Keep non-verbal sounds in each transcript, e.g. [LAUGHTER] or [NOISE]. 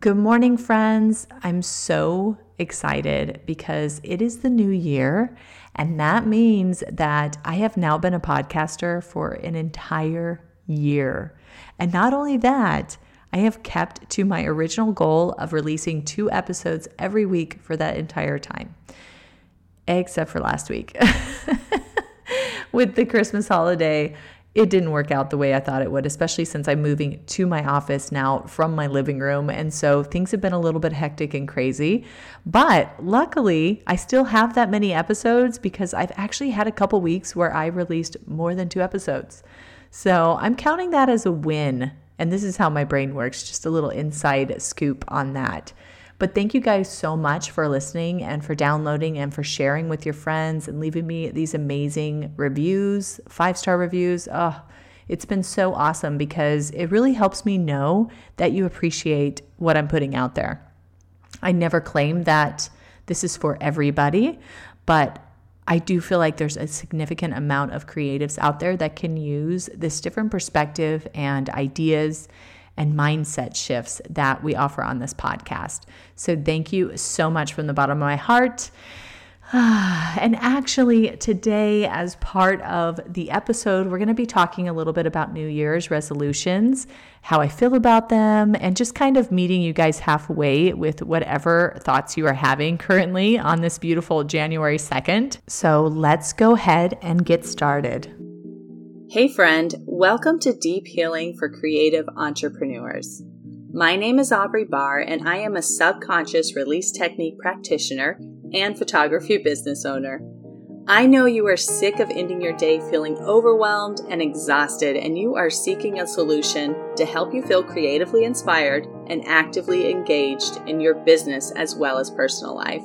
Good morning, friends. I'm so excited because it is the new year, and that means that I have now been a podcaster for an entire year. And not only that, I have kept to my original goal of releasing two episodes every week for that entire time, except for last week. [LAUGHS] With the Christmas holiday, it didn't work out the way I thought it would, especially since I'm moving to my office now from my living room. And so things have been a little bit hectic and crazy. But luckily, I still have that many episodes because I've actually had a couple weeks where I released more than two episodes. So I'm counting that as a win. And this is how my brain works, just a little inside scoop on that. But thank you guys so much for listening and for downloading and for sharing with your friends and leaving me these amazing reviews, five star reviews. Oh, it's been so awesome because it really helps me know that you appreciate what I'm putting out there. I never claim that this is for everybody, but I do feel like there's a significant amount of creatives out there that can use this different perspective and ideas and mindset shifts that we offer on this podcast. So, thank you so much from the bottom of my heart. [SIGHS] And actually, today, as part of the episode, we're going to be talking a little bit about New Year's resolutions, how I feel about them, and just kind of meeting you guys halfway with whatever thoughts you are having currently on this beautiful January 2nd. So, let's go ahead and get started. Hey, friend, welcome to Deep Healing for Creative Entrepreneurs. My name is Aubrey Bahr, and I am a subconscious release technique practitioner and photography business owner. I know you are sick of ending your day feeling overwhelmed and exhausted, and you are seeking a solution to help you feel creatively inspired and actively engaged in your business as well as personal life.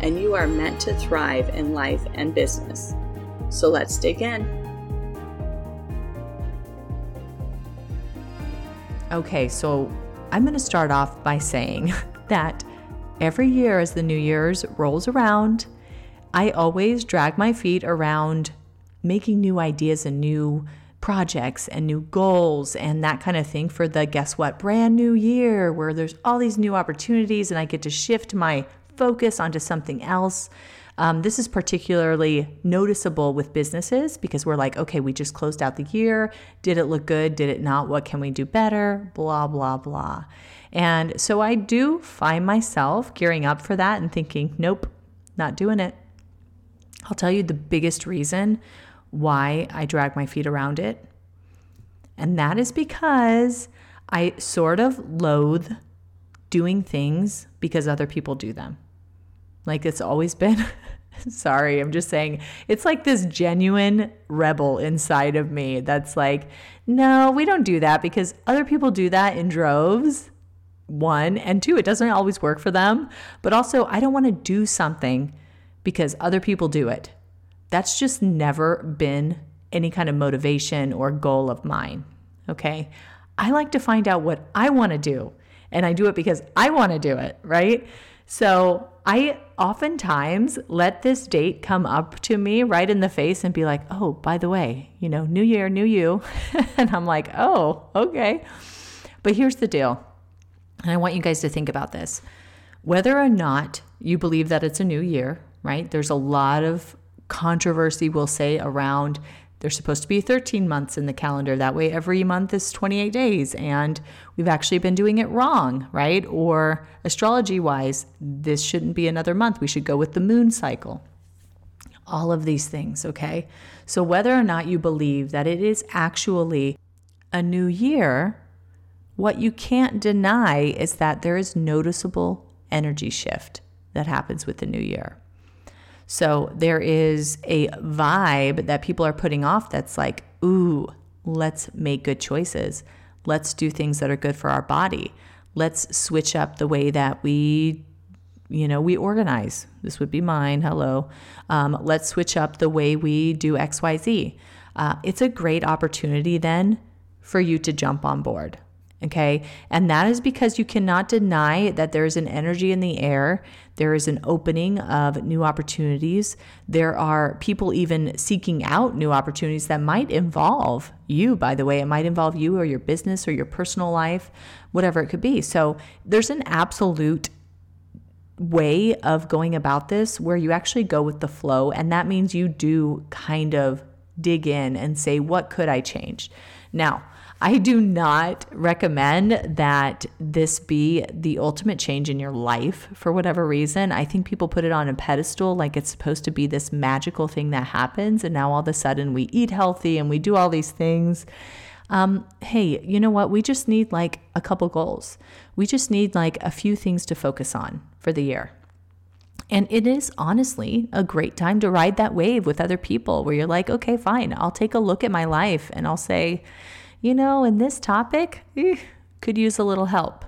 and you are meant to thrive in life and business. So let's dig in. Okay, so I'm going to start off by saying [LAUGHS] that every year as the New Year's rolls around, I always drag my feet around making new ideas and new projects and new goals and that kind of thing for the guess what brand new year where there's all these new opportunities and I get to shift my focus onto something else. Um, this is particularly noticeable with businesses because we're like, okay, we just closed out the year. Did it look good? Did it not? What can we do better? Blah, blah, blah. And so I do find myself gearing up for that and thinking, nope, not doing it. I'll tell you the biggest reason why I drag my feet around it. And that is because I sort of loathe doing things because other people do them. Like it's always been. [LAUGHS] Sorry, I'm just saying it's like this genuine rebel inside of me that's like, no, we don't do that because other people do that in droves. One, and two, it doesn't always work for them. But also, I don't want to do something because other people do it. That's just never been any kind of motivation or goal of mine. Okay. I like to find out what I want to do, and I do it because I want to do it, right? So I oftentimes let this date come up to me right in the face and be like, oh, by the way, you know, new year, new you. [LAUGHS] and I'm like, oh, okay. But here's the deal. And I want you guys to think about this. Whether or not you believe that it's a new year, right? There's a lot of controversy, we'll say, around there's supposed to be 13 months in the calendar. That way, every month is 28 days, and we've actually been doing it wrong, right? Or astrology wise, this shouldn't be another month. We should go with the moon cycle. All of these things, okay? So, whether or not you believe that it is actually a new year, what you can't deny is that there is noticeable energy shift that happens with the new year. So there is a vibe that people are putting off that's like, ooh, let's make good choices. Let's do things that are good for our body. Let's switch up the way that we you know, we organize. This would be mine. Hello. Um, let's switch up the way we do XYZ. Uh, it's a great opportunity then for you to jump on board. Okay. And that is because you cannot deny that there is an energy in the air. There is an opening of new opportunities. There are people even seeking out new opportunities that might involve you, by the way. It might involve you or your business or your personal life, whatever it could be. So there's an absolute way of going about this where you actually go with the flow. And that means you do kind of dig in and say, what could I change? Now, I do not recommend that this be the ultimate change in your life for whatever reason. I think people put it on a pedestal like it's supposed to be this magical thing that happens. And now all of a sudden we eat healthy and we do all these things. Um, hey, you know what? We just need like a couple goals. We just need like a few things to focus on for the year. And it is honestly a great time to ride that wave with other people where you're like, okay, fine, I'll take a look at my life and I'll say, you know, in this topic, eh, could use a little help,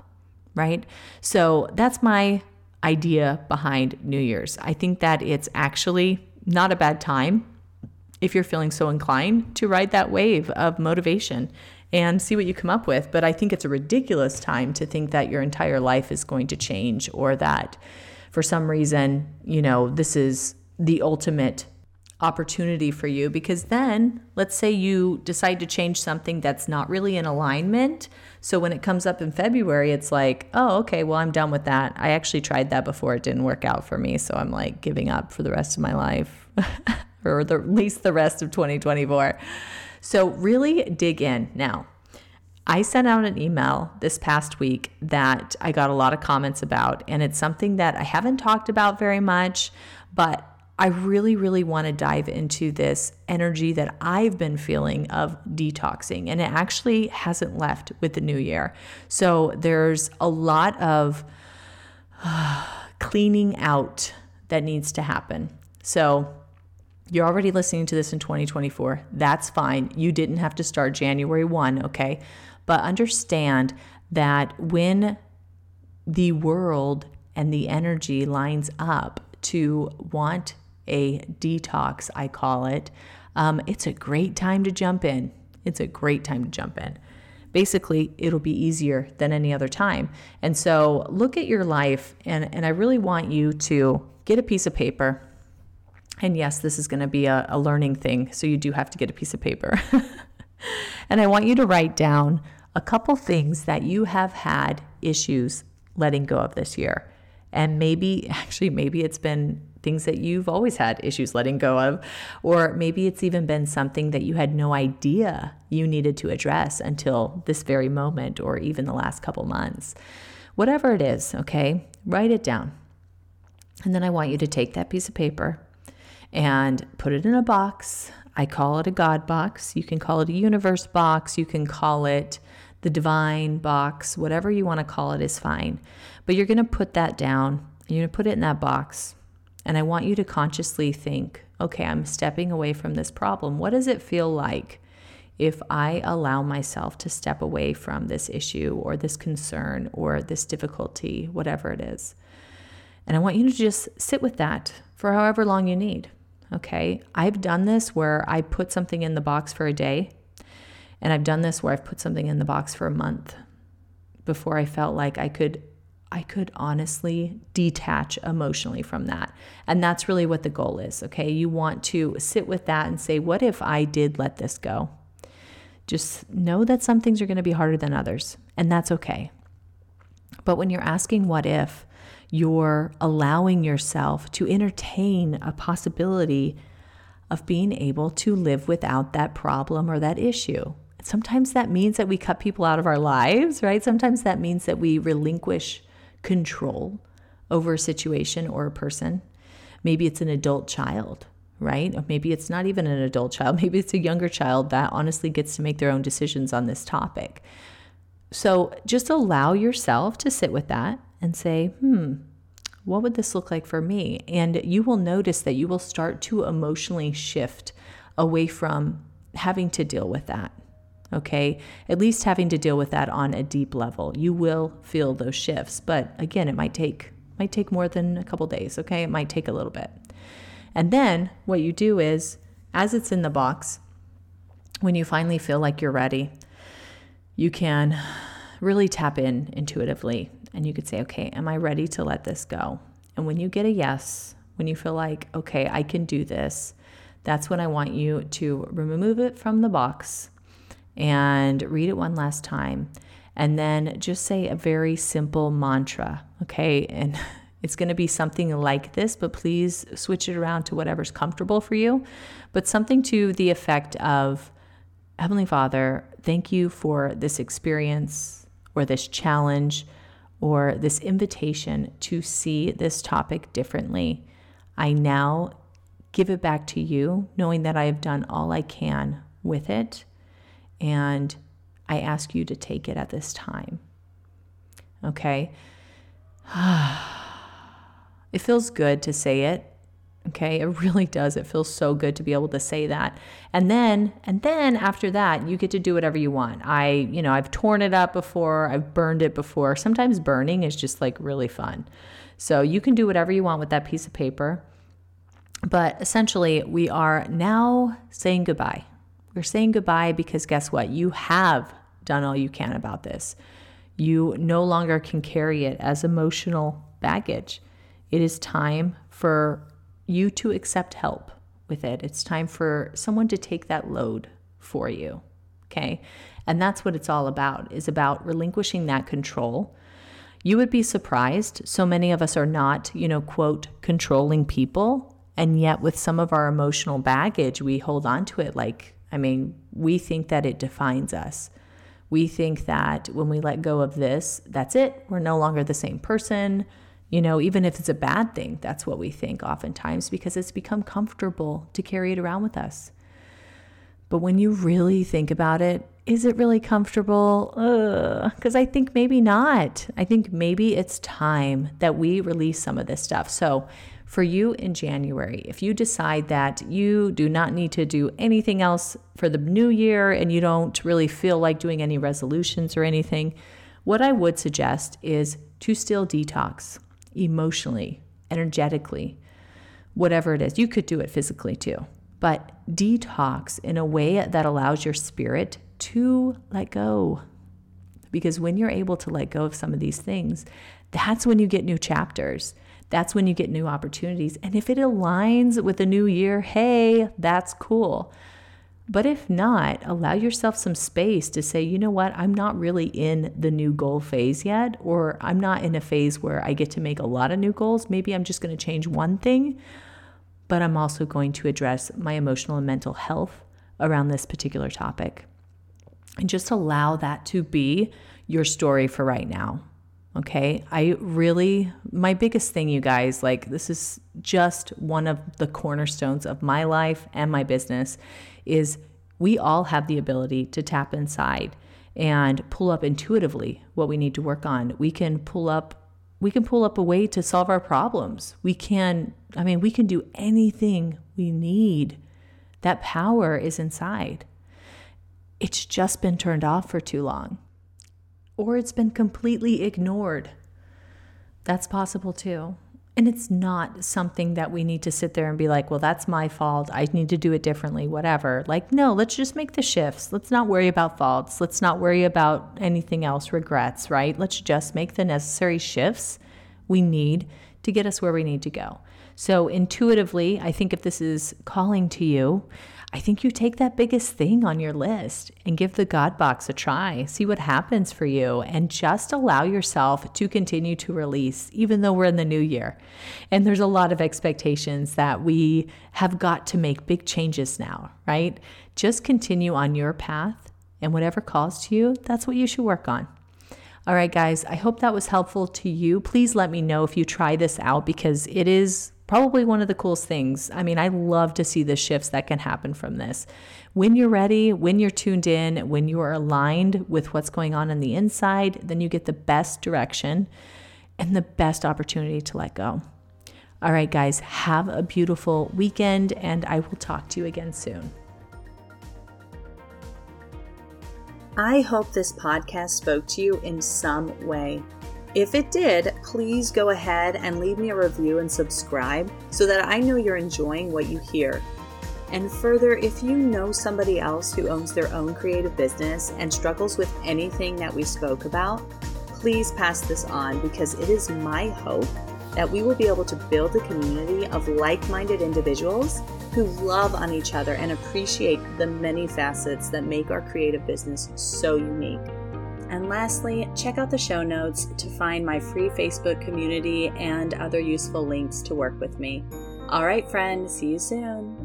right? So that's my idea behind New Year's. I think that it's actually not a bad time if you're feeling so inclined to ride that wave of motivation and see what you come up with. But I think it's a ridiculous time to think that your entire life is going to change or that for some reason, you know, this is the ultimate opportunity for you because then let's say you decide to change something that's not really in alignment. So when it comes up in February, it's like, oh, okay, well, I'm done with that. I actually tried that before. It didn't work out for me. So I'm like giving up for the rest of my life [LAUGHS] or the, at least the rest of 2024. So really dig in. Now, I sent out an email this past week that I got a lot of comments about, and it's something that I haven't talked about very much, but I really, really want to dive into this energy that I've been feeling of detoxing, and it actually hasn't left with the new year. So there's a lot of uh, [SIGHS] cleaning out that needs to happen. So you're already listening to this in 2024. That's fine. You didn't have to start January 1, okay? But understand that when the world and the energy lines up to want a detox, I call it, um, it's a great time to jump in. It's a great time to jump in. Basically, it'll be easier than any other time. And so look at your life, and, and I really want you to get a piece of paper. And yes, this is going to be a, a learning thing, so you do have to get a piece of paper. [LAUGHS] and I want you to write down a couple things that you have had issues letting go of this year. And maybe, [LAUGHS] actually, maybe it's been things that you've always had issues letting go of. Or maybe it's even been something that you had no idea you needed to address until this very moment or even the last couple months. Whatever it is, okay, write it down. And then I want you to take that piece of paper and put it in a box. I call it a God box. You can call it a universe box. You can call it the divine box. Whatever you want to call it is fine. But you're going to put that down. You're going to put it in that box. And I want you to consciously think okay, I'm stepping away from this problem. What does it feel like if I allow myself to step away from this issue or this concern or this difficulty, whatever it is? And I want you to just sit with that for however long you need. Okay. I've done this where I put something in the box for a day, and I've done this where I've put something in the box for a month before I felt like I could I could honestly detach emotionally from that. And that's really what the goal is, okay? You want to sit with that and say, what if I did let this go? Just know that some things are going to be harder than others, and that's okay. But when you're asking what if, you're allowing yourself to entertain a possibility of being able to live without that problem or that issue. Sometimes that means that we cut people out of our lives, right? Sometimes that means that we relinquish control over a situation or a person. Maybe it's an adult child, right? Or maybe it's not even an adult child. [LAUGHS] Maybe it's a younger child that honestly gets to make their own decisions on this topic. So just allow yourself to sit with that and say, hmm, what would this look like for me? And you will notice that you will start to emotionally shift away from having to deal with that okay? At least having to deal with that on a deep level. You will feel those shifts, but again, it might take might take more than a couple days, okay? It might take a little bit. And then what you do is, as it's in the box, when you finally feel like you're ready, you can really tap in intuitively and you could say, okay, am I ready to let this go? And when you get a yes, when you feel like, okay, I can do this, that's when I want you to remove it from the box and read it one last time. And then just say a very simple mantra, okay? And [LAUGHS] it's going to be something like this, but please switch it around to whatever's comfortable for you. But something to the effect of Heavenly Father, thank you for this experience or this challenge or this invitation to see this topic differently. I now give it back to you, knowing that I have done all I can with it. And I ask you to take it at this time. Okay? [SIGHS] it feels good to say it. Okay, it really does. It feels so good to be able to say that. And then, and then after that, you get to do whatever you want. I, you know, I've torn it up before, I've burned it before. Sometimes burning is just like really fun. So you can do whatever you want with that piece of paper. But essentially, we are now saying goodbye. We're saying goodbye because guess what? You have done all you can about this. You no longer can carry it as emotional baggage. It is time for you to accept help with it. It's time for someone to take that load for you. Okay? And that's what it's all about is about relinquishing that control. You would be surprised. So many of us are not, you know, quote, controlling people. And yet, with some of our emotional baggage, we hold on to it like, I mean, we think that it defines us. We think that when we let go of this, that's it. We're no longer the same person. You know, even if it's a bad thing, that's what we think oftentimes because it's become comfortable to carry it around with us. But when you really think about it, is it really comfortable? Because I think maybe not. I think maybe it's time that we release some of this stuff. So, for you in January, if you decide that you do not need to do anything else for the new year and you don't really feel like doing any resolutions or anything, what I would suggest is to still detox emotionally, energetically, whatever it is. You could do it physically too, but detox in a way that allows your spirit to let go. Because when you're able to let go of some of these things, that's when you get new chapters. That's when you get new opportunities. And if it aligns with the new year, hey, that's cool. But if not, allow yourself some space to say, you know what, I'm not really in the new goal phase yet, or I'm not in a phase where I get to make a lot of new goals. Maybe I'm just going to change one thing, but I'm also going to address my emotional and mental health around this particular topic. And just allow that to be your story for right now. Okay. I really, my biggest thing, you guys, like this is just one of the cornerstones of my life and my business is we all have the ability to tap inside and pull up intuitively what we need to work on. We can pull up we can pull up a way to solve our problems. We can I mean, we can do anything we need. That power is inside. It's just been turned off for too long. Or it's been completely ignored. That's possible too. And it's not something that we need to sit there and be like, well, that's my fault. I need to do it differently, whatever. Like, no, let's just make the shifts. Let's not worry about faults. Let's not worry about anything else, regrets, right? Let's just make the necessary shifts we need to get us where we need to go. So, intuitively, I think if this is calling to you, I think you take that biggest thing on your list and give the God box a try. See what happens for you and just allow yourself to continue to release, even though we're in the new year. And there's a lot of expectations that we have got to make big changes now, right? Just continue on your path and whatever calls to you, that's what you should work on. All right, guys, I hope that was helpful to you. Please let me know if you try this out because it is probably one of the coolest things. I mean, I love to see the shifts that can happen from this. When you're ready, when you're tuned in, when you are aligned with what's going on on the inside, then you get the best direction and the best opportunity to let go. All right, guys, have a beautiful weekend, and I will talk to you again soon. I hope this podcast spoke to you in some way. If it did, please go ahead and leave me a review and subscribe so that I know you're enjoying what you hear. And further, if you know somebody else who owns their own creative business and struggles with anything that we spoke about, please pass this on because it is my hope that we will be able to build a community of like minded individuals who love on each other and appreciate the many facets that make our creative business so unique. And lastly, check out the show notes to find my free Facebook community and other useful links to work with me. All right, friend, see you soon.